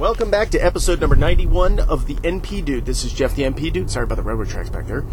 Welcome back to episode number 91 of the NP Dude. This is Jeff the NP Dude. Sorry about the railroad tracks back there.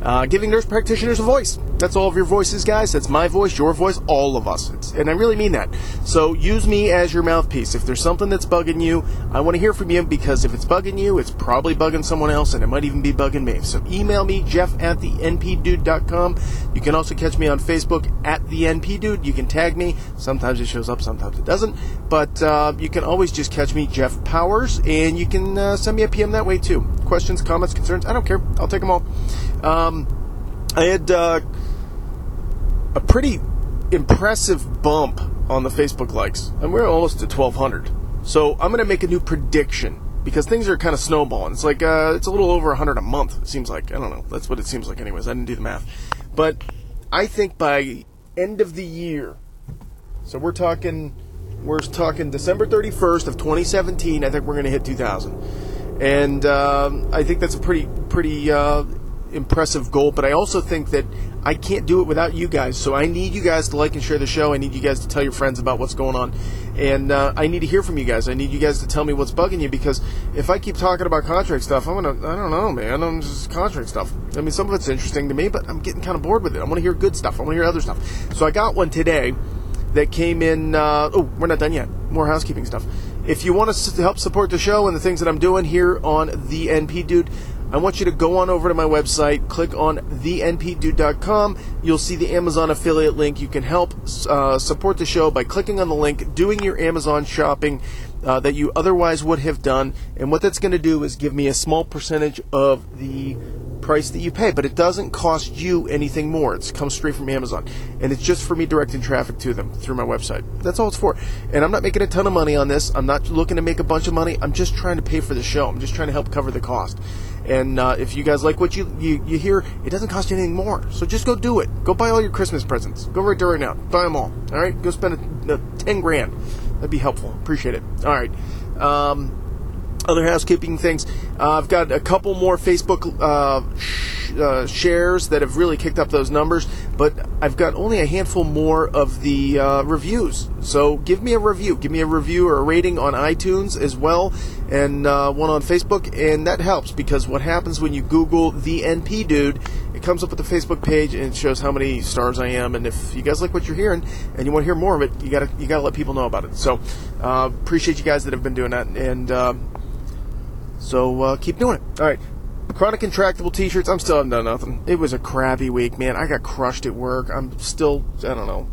Uh, giving nurse practitioners a voice. That's all of your voices, guys. That's my voice, your voice, all of us. It's, and I really mean that. So use me as your mouthpiece. If there's something that's bugging you, I want to hear from you because if it's bugging you, it's probably bugging someone else and it might even be bugging me. So email me, jeff at the npdude.com. You can also catch me on Facebook at the NP Dude. You can tag me. Sometimes it shows up, sometimes it doesn't. But uh, you can always just catch me, Jeff Powers, and you can uh, send me a PM that way too. Questions, comments, concerns, I don't care. I'll take them all. Um, I had uh, a pretty impressive bump on the Facebook likes, and we're almost at 1,200. So I'm going to make a new prediction because things are kind of snowballing. It's like uh, it's a little over 100 a month. It seems like I don't know. That's what it seems like, anyways. I didn't do the math, but I think by end of the year, so we're talking we're talking December 31st of 2017. I think we're going to hit 2,000, and um, I think that's a pretty pretty uh, impressive goal. But I also think that I can't do it without you guys. So I need you guys to like and share the show. I need you guys to tell your friends about what's going on, and uh, I need to hear from you guys. I need you guys to tell me what's bugging you because if I keep talking about contract stuff, I'm gonna I don't know, man. I'm just contract stuff. I mean, some of it's interesting to me, but I'm getting kind of bored with it. I want to hear good stuff. I want to hear other stuff. So I got one today that came in. Uh, oh, we're not done yet. More housekeeping stuff. If you want to help support the show and the things that I'm doing here on the NP Dude, I want you to go on over to my website, click on thenpdude.com. You'll see the Amazon affiliate link. You can help uh, support the show by clicking on the link, doing your Amazon shopping uh, that you otherwise would have done. And what that's going to do is give me a small percentage of the price that you pay, but it doesn't cost you anything more. It comes straight from Amazon, and it's just for me directing traffic to them through my website. That's all it's for. And I'm not making a ton of money on this. I'm not looking to make a bunch of money. I'm just trying to pay for the show. I'm just trying to help cover the cost. And uh, if you guys like what you, you, you hear, it doesn't cost you anything more. So just go do it. Go buy all your Christmas presents. Go right there right now. Buy them all. All right. Go spend a, a ten grand. That'd be helpful. Appreciate it. All right. Um, other housekeeping things. Uh, I've got a couple more Facebook uh, sh- uh, shares that have really kicked up those numbers, but I've got only a handful more of the uh, reviews. So give me a review. Give me a review or a rating on iTunes as well, and uh, one on Facebook, and that helps because what happens when you Google the NP dude, it comes up with the Facebook page and it shows how many stars I am. And if you guys like what you're hearing and you want to hear more of it, you gotta you gotta let people know about it. So uh, appreciate you guys that have been doing that, and so uh, keep doing it. All right. Chronic Intractable t-shirts. I'm still haven't done nothing. It was a crappy week, man. I got crushed at work. I'm still, I don't know,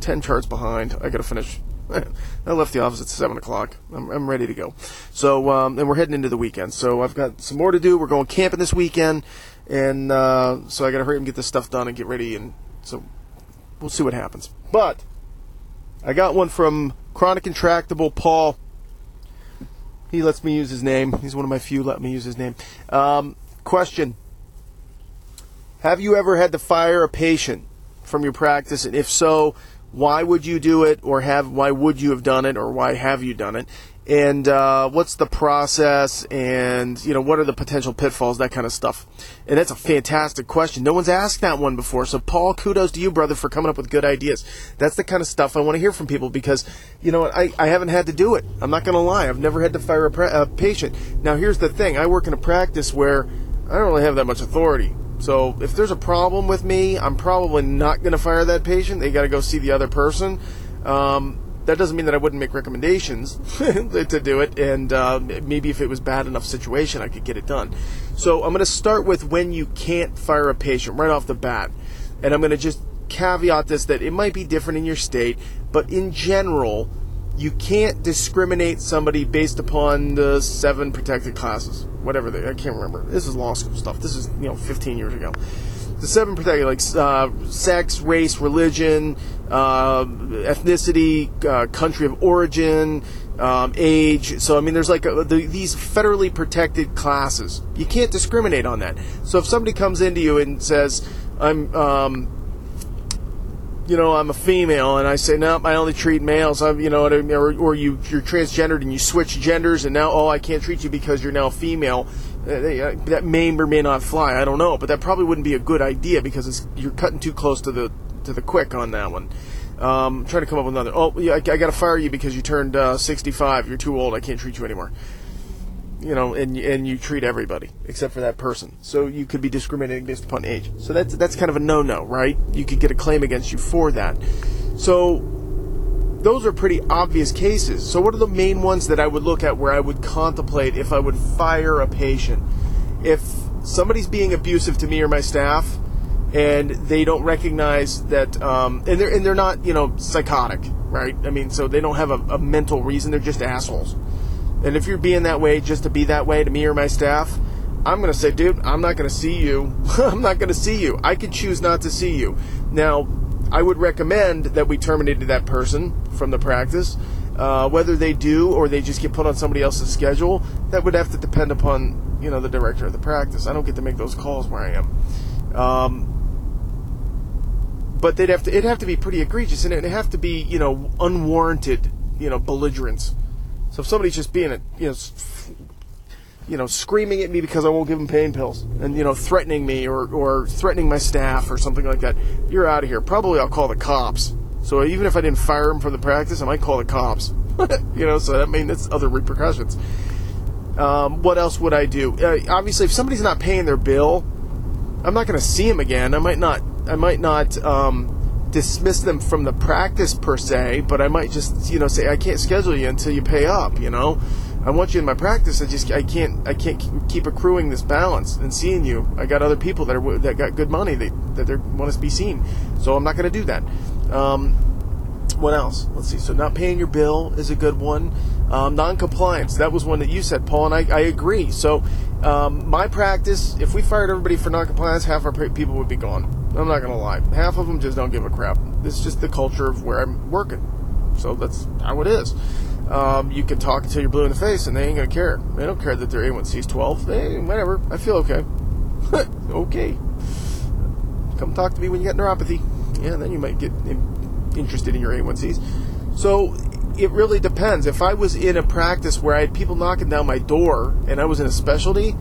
ten charts behind. I got to finish. I left the office at seven o'clock. I'm, I'm ready to go. So, um, and we're heading into the weekend. So I've got some more to do. We're going camping this weekend, and uh, so I got to hurry and get this stuff done and get ready. And so we'll see what happens. But I got one from Chronic Intractable Paul. He lets me use his name. He's one of my few let me use his name. Um, question: Have you ever had to fire a patient from your practice, and if so, why would you do it, or have why would you have done it, or why have you done it? And uh, what's the process, and you know what are the potential pitfalls, that kind of stuff. And that's a fantastic question. No one's asked that one before. So Paul, kudos to you, brother, for coming up with good ideas. That's the kind of stuff I want to hear from people because you know I, I haven't had to do it. I'm not going to lie. I've never had to fire a, a patient. Now here's the thing: I work in a practice where I don't really have that much authority. So if there's a problem with me, I'm probably not going to fire that patient. They got to go see the other person. Um, that doesn't mean that I wouldn't make recommendations to do it, and uh, maybe if it was bad enough situation, I could get it done. So I'm going to start with when you can't fire a patient right off the bat, and I'm going to just caveat this that it might be different in your state, but in general, you can't discriminate somebody based upon the seven protected classes, whatever they. I can't remember. This is law school stuff. This is you know 15 years ago. The seven protected like uh, sex, race, religion, uh, ethnicity, uh, country of origin, um, age. So I mean, there's like a, the, these federally protected classes. You can't discriminate on that. So if somebody comes into you and says, "I'm," um, you know, I'm a female, and I say, no, I only treat males. I'm, you know, or, or you you're transgendered and you switch genders, and now, oh, I can't treat you because you're now female. Uh, that may or may not fly. I don't know, but that probably wouldn't be a good idea because you're cutting too close to the to the quick on that one. Um, trying to come up with another. Oh, yeah, I, I got to fire you because you turned uh, 65. You're too old. I can't treat you anymore. You know, and and you treat everybody except for that person. So you could be discriminating based upon age. So that's that's kind of a no-no, right? You could get a claim against you for that. So those are pretty obvious cases. So what are the main ones that I would look at where I would contemplate if I would fire a patient? If somebody's being abusive to me or my staff, and they don't recognize that, um, and they're and they're not, you know, psychotic, right? I mean, so they don't have a, a mental reason; they're just assholes. And if you're being that way just to be that way to me or my staff, I'm going to say, dude, I'm not going to see you. I'm not going to see you. I could choose not to see you. Now, I would recommend that we terminated that person from the practice. Uh, whether they do or they just get put on somebody else's schedule, that would have to depend upon you know the director of the practice. I don't get to make those calls where I am. Um, but they'd have to it'd have to be pretty egregious and it'd have to be you know unwarranted you know belligerence. So if somebody's just being a you know you know screaming at me because I won't give them pain pills and you know threatening me or or threatening my staff or something like that, you're out of here. Probably I'll call the cops. So even if I didn't fire him from the practice, I might call the cops. you know, so that means that's other repercussions. Um, what else would I do? Uh, obviously, if somebody's not paying their bill, I'm not going to see him again. I might not I might not um, dismiss them from the practice per se, but I might just you know say I can't schedule you until you pay up. You know, I want you in my practice. I just I can't I can't keep accruing this balance and seeing you. I got other people that are that got good money that that they want to be seen, so I'm not going to do that. Um, what else? Let's see. So not paying your bill is a good one. Um, non-compliance. That was one that you said, Paul, and I, I agree. So um, my practice, if we fired everybody for non-compliance, half our people would be gone. I'm not gonna lie. Half of them just don't give a crap. It's just the culture of where I'm working. So that's how it is. Um, you can talk until you're blue in the face, and they ain't gonna care. They don't care that their A1C is 12. They whatever. I feel okay. okay. Come talk to me when you get neuropathy. Yeah, then you might get interested in your A1Cs. So it really depends. If I was in a practice where I had people knocking down my door and I was in a specialty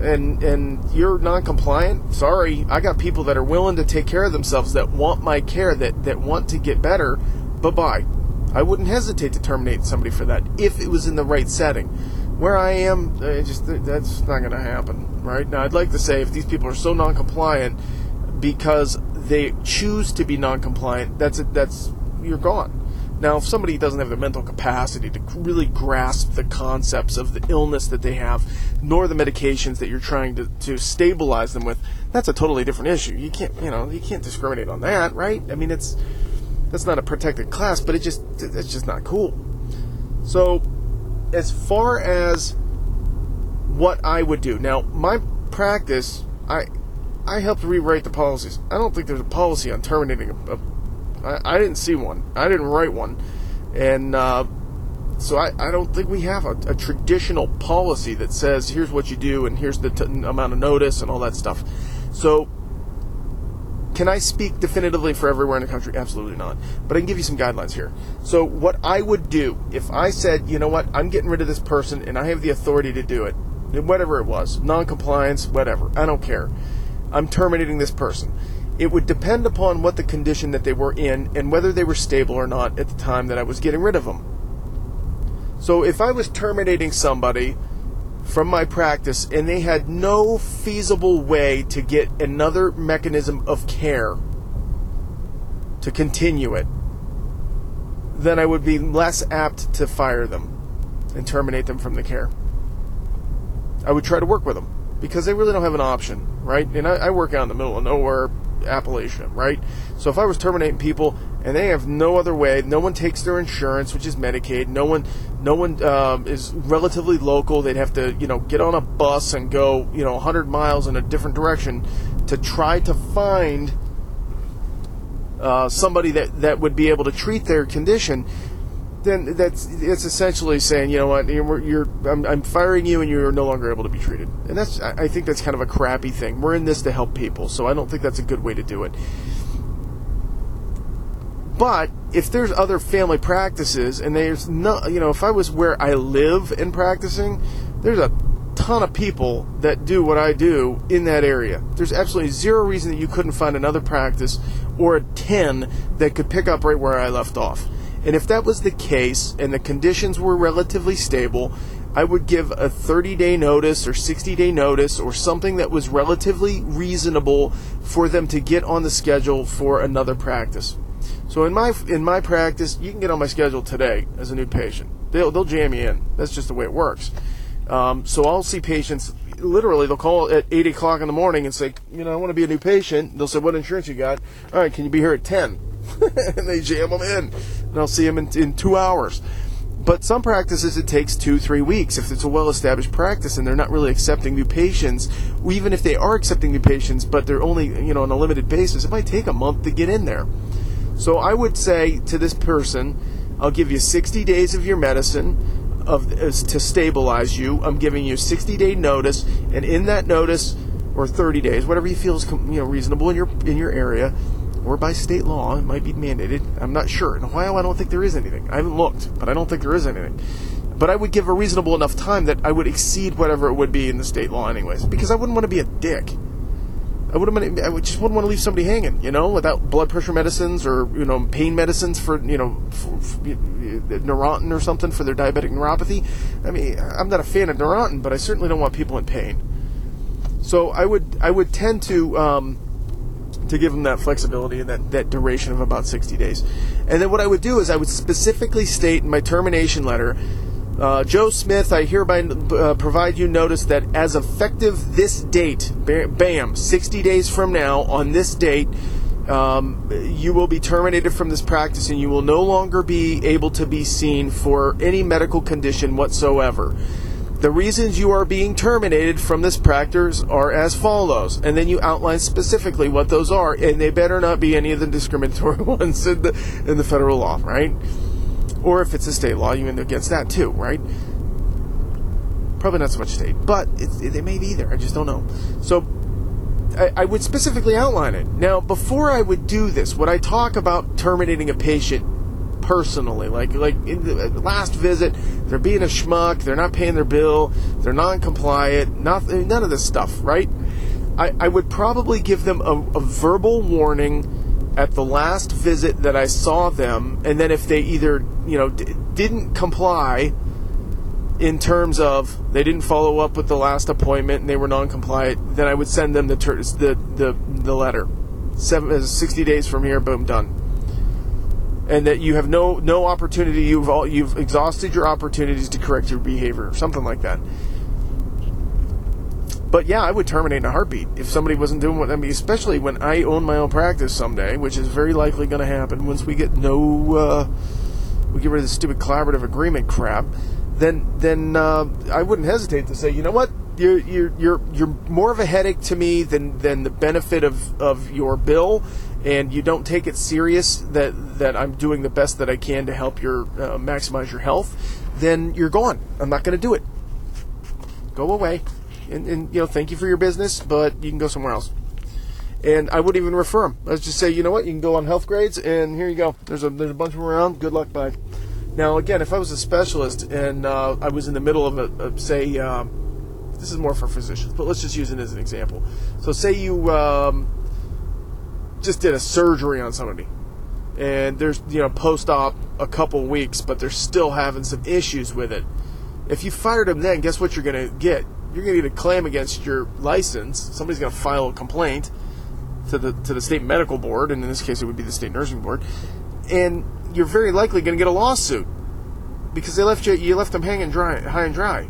and and you're non-compliant, sorry, I got people that are willing to take care of themselves that want my care that that want to get better. Bye-bye. I wouldn't hesitate to terminate somebody for that if it was in the right setting. Where I am, just that's not going to happen, right? Now, I'd like to say if these people are so non-compliant because they choose to be non-compliant, that's it. That's you're gone. Now, if somebody doesn't have the mental capacity to really grasp the concepts of the illness that they have, nor the medications that you're trying to, to stabilize them with, that's a totally different issue. You can't, you know, you can't discriminate on that, right? I mean, it's that's not a protected class, but it just it's just not cool. So, as far as what I would do now, my practice, I I helped rewrite the policies. I don't think there's a policy on terminating a, a I, I didn't see one. I didn't write one, and uh, so I, I don't think we have a, a, traditional policy that says here's what you do and here's the t- amount of notice and all that stuff. So can I speak definitively for everywhere in the country? Absolutely not. But I can give you some guidelines here. So, what I would do if I said, you know what, I'm getting rid of this person and I have the authority to do it, whatever it was, non compliance, whatever, I don't care. I'm terminating this person. It would depend upon what the condition that they were in and whether they were stable or not at the time that I was getting rid of them. So if I was terminating somebody from my practice and they had no feasible way to get another mechanism of care to continue it, then I would be less apt to fire them and terminate them from the care. I would try to work with them because they really don't have an option, right? And I, I work out in the middle of nowhere, Appalachia, right? So if I was terminating people and they have no other way, no one takes their insurance, which is Medicaid, no one, no one um, is relatively local. They'd have to, you know, get on a bus and go, you know, 100 miles in a different direction to try to find uh, somebody that that would be able to treat their condition then that's it's essentially saying, you know what, you're, you're I'm, I'm, firing you, and you're no longer able to be treated. And that's I think that's kind of a crappy thing. We're in this to help people, so I don't think that's a good way to do it. But if there's other family practices, and there's no, you know, if I was where I live and practicing, there's a ton of people that do what I do in that area. There's absolutely zero reason that you couldn't find another practice or a 10 that could pick up right where I left off. And if that was the case and the conditions were relatively stable, I would give a 30 day notice or 60 day notice or something that was relatively reasonable for them to get on the schedule for another practice. So in my in my practice, you can get on my schedule today as a new patient. They'll they'll jam you in. That's just the way it works. Um, so I'll see patients. Literally, they'll call at eight o'clock in the morning and say, you know, I want to be a new patient. They'll say, what insurance you got? All right, can you be here at ten? and they jam them in, and I'll see them in, in two hours. But some practices it takes two, three weeks. If it's a well established practice and they're not really accepting new patients, even if they are accepting new patients, but they're only, you know, on a limited basis, it might take a month to get in there. So I would say to this person, I'll give you 60 days of your medicine of to stabilize you. I'm giving you 60 day notice, and in that notice, or 30 days, whatever you feel is you know reasonable in your in your area, or by state law, it might be mandated. I'm not sure. In Ohio, I don't think there is anything. I haven't looked, but I don't think there is anything. But I would give a reasonable enough time that I would exceed whatever it would be in the state law, anyways, because I wouldn't want to be a dick. I would I just wouldn't want to leave somebody hanging, you know, without blood pressure medicines or you know pain medicines for you know for, for, Neurontin or something for their diabetic neuropathy. I mean, I'm not a fan of Neurontin, but I certainly don't want people in pain. So I would I would tend to um, to give them that flexibility and that, that duration of about 60 days. And then what I would do is I would specifically state in my termination letter uh, Joe Smith, I hereby uh, provide you notice that as effective this date, bam, 60 days from now, on this date, um, you will be terminated from this practice and you will no longer be able to be seen for any medical condition whatsoever. The reasons you are being terminated from this practice are as follows, and then you outline specifically what those are, and they better not be any of the discriminatory ones in the in the federal law, right? Or if it's a state law, you end against that too, right? Probably not so much state, but it, they may be there. I just don't know. So I, I, would specifically outline it. Now, before I would do this, would I talk about terminating a patient personally? Like, like in the last visit, they're being a schmuck, they're not paying their bill, they're non-compliant, not, none of this stuff, right? I, I would probably give them a, a verbal warning at the last visit that I saw them, and then if they either you know d- didn't comply in terms of they didn't follow up with the last appointment and they were non-compliant, then I would send them the ter- the, the the letter. Seven, uh, 60 days from here, boom, done. And that you have no no opportunity. You've all, you've exhausted your opportunities to correct your behavior, or something like that. But yeah, I would terminate in a heartbeat if somebody wasn't doing what I mean, especially when I own my own practice someday, which is very likely going to happen once we get no, uh, we get rid of the stupid collaborative agreement crap. Then, then uh, I wouldn't hesitate to say, you know what, you're you're you're you're more of a headache to me than than the benefit of of your bill, and you don't take it serious that that I'm doing the best that I can to help your uh, maximize your health. Then you're gone. I'm not going to do it. Go away and, and you know, thank you for your business, but you can go somewhere else. And I wouldn't even refer them. Let's just say, you know what, you can go on Healthgrades, and here you go. There's a there's a bunch of them around. Good luck, bye. Now, again, if I was a specialist and uh, I was in the middle of a, a say, um, this is more for physicians, but let's just use it as an example. So, say you um, just did a surgery on somebody, and there's you know post-op a couple weeks, but they're still having some issues with it. If you fired them then, guess what you're going to get? you're going to get a claim against your license. Somebody's going to file a complaint to the to the state medical board, and in this case, it would be the state nursing board, and you're very likely going to get a lawsuit because they left you you left them hanging dry, high and dry.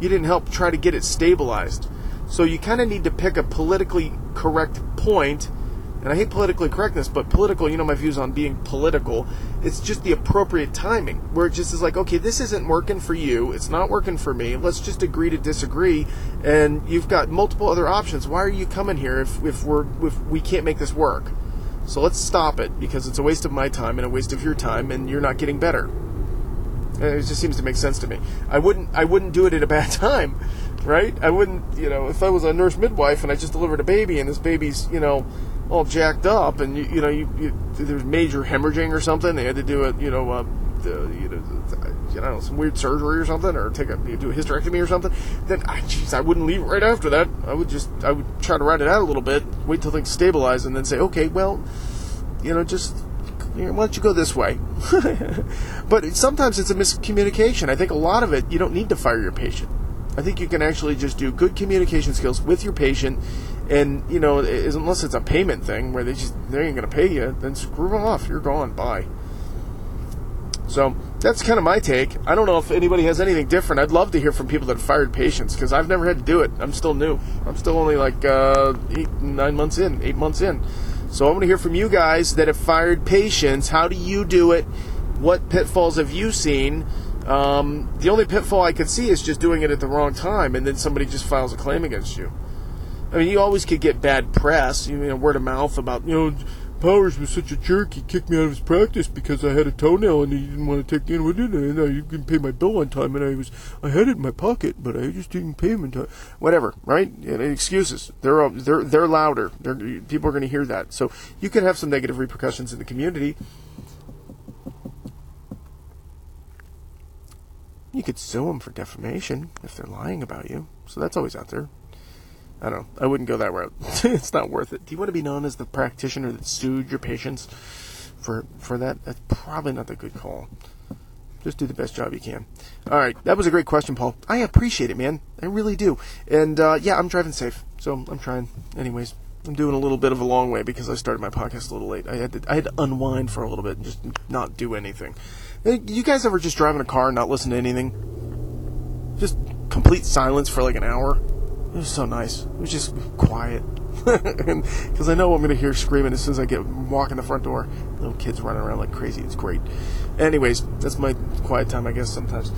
You didn't help try to get it stabilized. So you kind of need to pick a politically correct point. and I hate politically correctness, but political, you know my views on being political. It's just the appropriate timing where it just is like, okay, this isn't working for you. It's not working for me. Let's just agree to disagree. And you've got multiple other options. Why are you coming here if, if we're if we can't make this work? So let's stop it because it's a waste of my time and a waste of your time, and you're not getting better. It just seems to make sense to me. I wouldn't I wouldn't do it at a bad time, right? I wouldn't, you know, if I was a nurse midwife and I just delivered a baby and this baby's, you know, all jacked up, and you, you know, you, you, there's major hemorrhaging or something. They had to do it, you know, uh, the, you know, you know, some weird surgery or something, or take a do a hysterectomy or something, then I, geez, I wouldn't leave right after that. I would just I would try to ride it out a little bit, wait till things stabilize, and then say, okay, well, you know, just you know, why don't you go this way? but sometimes it's a miscommunication. I think a lot of it you don't need to fire your patient. I think you can actually just do good communication skills with your patient, and you know, unless it's a payment thing where they just they ain't gonna pay you, then screw them off. You're gone. Bye. So that's kind of my take. I don't know if anybody has anything different. I'd love to hear from people that have fired patients because I've never had to do it. I'm still new. I'm still only like uh, eight, nine months in, eight months in. So I want to hear from you guys that have fired patients. How do you do it? What pitfalls have you seen? Um, the only pitfall I could see is just doing it at the wrong time, and then somebody just files a claim against you. I mean, you always could get bad press, you know, word of mouth about you know Powers was such a jerk. He kicked me out of his practice because I had a toenail and he didn't want to take in with it. And I didn't pay my bill on time, and I was I had it in my pocket, but I just didn't pay him in time. Whatever, right? And excuses. They're they're they're louder. They're, people are going to hear that. So you can have some negative repercussions in the community. You could sue them for defamation if they're lying about you. So that's always out there. I don't know. I wouldn't go that route. it's not worth it. Do you want to be known as the practitioner that sued your patients for for that? That's probably not the good call. Just do the best job you can. All right, that was a great question, Paul. I appreciate it, man. I really do. And uh, yeah, I'm driving safe, so I'm trying. Anyways, I'm doing a little bit of a long way because I started my podcast a little late. I had to I had to unwind for a little bit and just not do anything. You guys ever just drive in a car and not listen to anything? Just complete silence for like an hour. It was so nice. It was just quiet. Because I know I'm going to hear screaming as soon as I get walk in the front door. Little kids running around like crazy. It's great. Anyways, that's my quiet time, I guess, sometimes.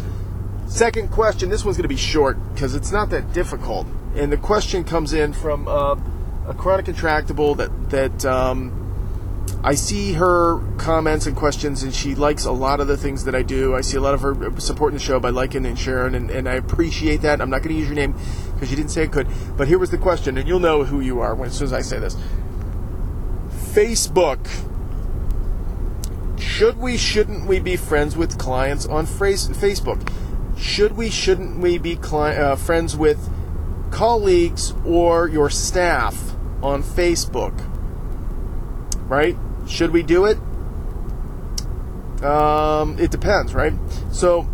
Second question. This one's going to be short because it's not that difficult. And the question comes in from uh, a chronic intractable that, that um, I see her comments and questions, and she likes a lot of the things that I do. I see a lot of her supporting the show by liking and sharing, and, and I appreciate that. I'm not going to use your name because you didn't say it could. But here was the question, and you'll know who you are when, as soon as I say this. Facebook. Should we, shouldn't we be friends with clients on Facebook? Should we, shouldn't we be cli- uh, friends with colleagues or your staff on Facebook? Right? Should we do it? Um, it depends, right? So,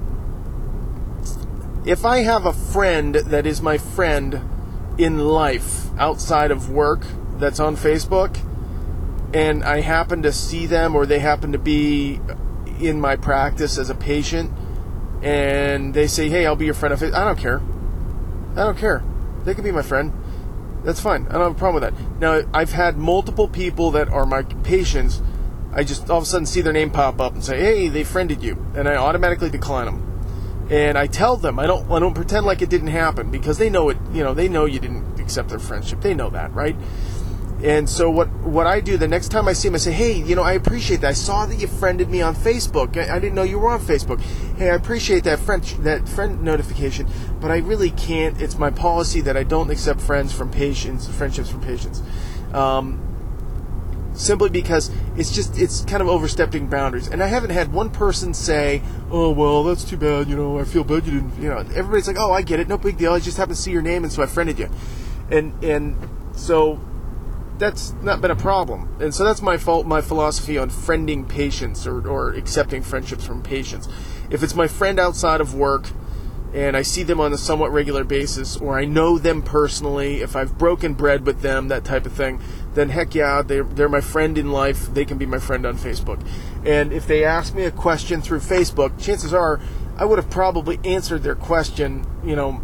if I have a friend that is my friend in life outside of work that's on Facebook, and I happen to see them or they happen to be in my practice as a patient, and they say, "Hey, I'll be your friend," I don't care. I don't care. They can be my friend. That's fine. I don't have a problem with that. Now, I've had multiple people that are my patients. I just all of a sudden see their name pop up and say, "Hey, they friended you," and I automatically decline them. And I tell them I don't I don't pretend like it didn't happen because they know it. You know they know you didn't accept their friendship. They know that, right? And so what what I do the next time I see them I say, hey, you know, I appreciate that. I saw that you friended me on Facebook. I, I didn't know you were on Facebook. Hey, I appreciate that friend that friend notification, but I really can't. It's my policy that I don't accept friends from patients, friendships from patients. Um, simply because it's just it's kind of overstepping boundaries. And I haven't had one person say, "Oh well, that's too bad." You know, I feel bad you didn't. You know, everybody's like, "Oh, I get it, no big deal. I just happened to see your name and so I friended you," and and so that's not been a problem. And so that's my fault, my philosophy on friending patients or, or accepting friendships from patients. If it's my friend outside of work and I see them on a somewhat regular basis, or I know them personally, if I've broken bread with them, that type of thing, then heck yeah, they're, they're my friend in life. They can be my friend on Facebook. And if they ask me a question through Facebook, chances are I would have probably answered their question, you know,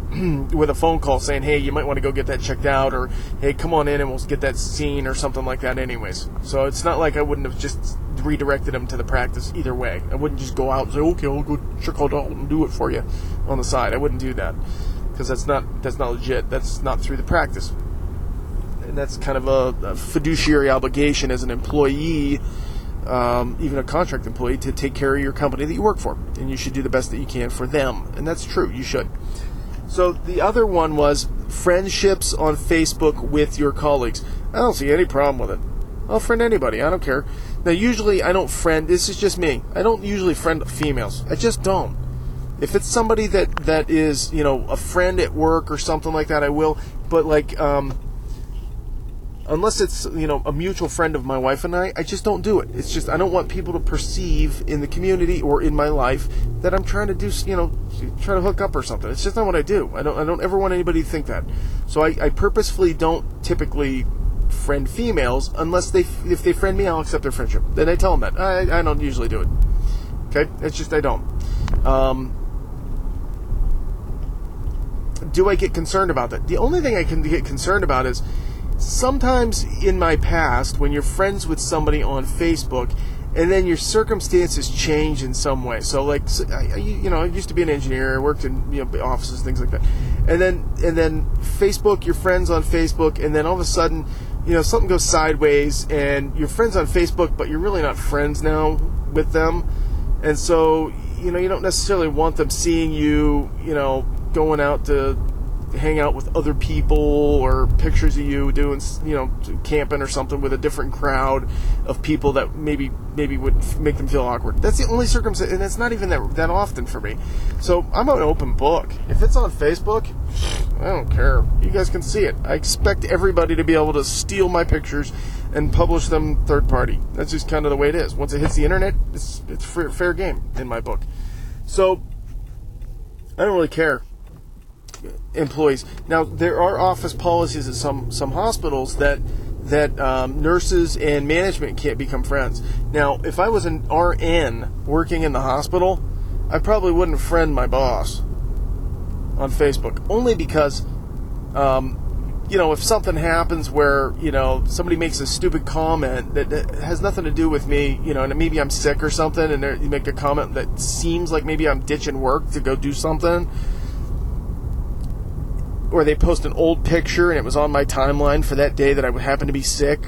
with a phone call saying, "Hey, you might want to go get that checked out," or "Hey, come on in and we'll get that seen," or something like that. Anyways, so it's not like I wouldn't have just redirected them to the practice either way. I wouldn't just go out and say, "Okay, I'll go check out and do it for you on the side." I wouldn't do that because that's not that's not legit. That's not through the practice, and that's kind of a, a fiduciary obligation as an employee um, even a contract employee, to take care of your company that you work for. And you should do the best that you can for them. And that's true, you should. So the other one was friendships on Facebook with your colleagues. I don't see any problem with it. I'll friend anybody, I don't care. Now, usually I don't friend, this is just me. I don't usually friend females. I just don't. If it's somebody that that is you know a friend at work or something like that, I will. But like. Um, unless it's you know a mutual friend of my wife and I, I just don't do it. It's just I don't want people to perceive in the community or in my life that I'm trying to do you know try to hook up or something. It's just not what I do. I don't I don't ever want anybody to think that. So I, I purposefully don't typically friend females unless they if they friend me, I'll accept their friendship. Then I tell them that I I don't usually do it. Okay, it's just I don't. Um, do I get concerned about that? The only thing I can get concerned about is sometimes in my past, when you're friends with somebody on Facebook, and then your circumstances change in some way. So, like, you know, I used to be an engineer, I worked in you know offices, things like that, and then and then Facebook, your friends on Facebook, and then all of a sudden, you know, something goes sideways, and you're friends on Facebook, but you're really not friends now with them, and so you know, you don't necessarily want them seeing you, you know, going out to hang out with other people or pictures of you doing you know camping or something with a different crowd of people that maybe maybe would make them feel awkward. That's the only circumstance and it's not even that that often for me. So i'm an open book. If it's on facebook i don't care. You guys can see it. I expect everybody to be able to steal my pictures and publish them third party. That's just kind of the way it is. Once it hits the internet it's it's fair, fair game in my book. So i don't really care employees. Now there are office policies at some some hospitals that that um, nurses and management can't become friends. Now, if I was an RN working in the hospital, I probably wouldn't friend my boss on Facebook, only because, um, you know, if something happens where you know somebody makes a stupid comment that, that has nothing to do with me, you know, and maybe I'm sick or something, and you make a comment that seems like maybe I'm ditching work to go do something or they post an old picture and it was on my timeline for that day that I happened to be sick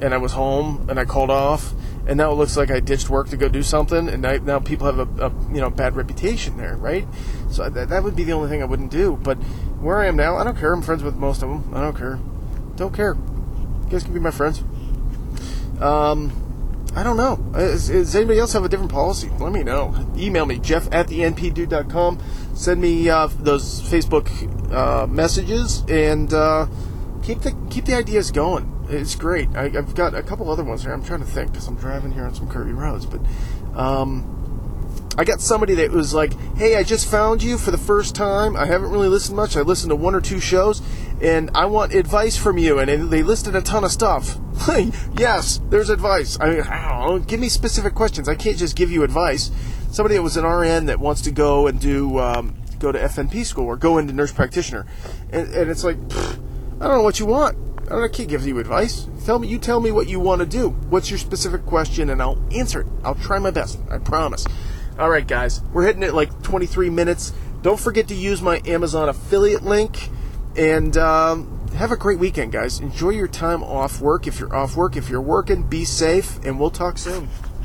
and I was home and I called off and now it looks like I ditched work to go do something and I, now people have a, a, you know bad reputation there, right? So that, that would be the only thing I wouldn't do. But where I am now, I don't care. I'm friends with most of them. I don't care. Don't care. You guys can be my friends. Um, I don't know. Is, does anybody else have a different policy? Let me know. Email me, jeff at the npdude.com. Send me uh, those Facebook uh, messages and uh, keep the keep the ideas going. It's great. I, have got a couple other ones here. I'm trying to think because I'm driving here on some curvy roads, but. Um, I got somebody that was like, "Hey, I just found you for the first time. I haven't really listened much. I listened to one or two shows, and I want advice from you." And they listed a ton of stuff. Yes, there's advice. I mean, I give me specific questions. I can't just give you advice. Somebody that was an RN that wants to go and do um, go to FNP school or go into nurse practitioner, and, and it's like, I don't know what you want. I, don't, I can't give you advice. Tell me, you tell me what you want to do. What's your specific question, and I'll answer it. I'll try my best. I promise. All right, guys, we're hitting it like 23 minutes. Don't forget to use my Amazon affiliate link, and um, have a great weekend, guys. Enjoy your time off work. If you're off work, if you're working, be safe, and we'll talk soon.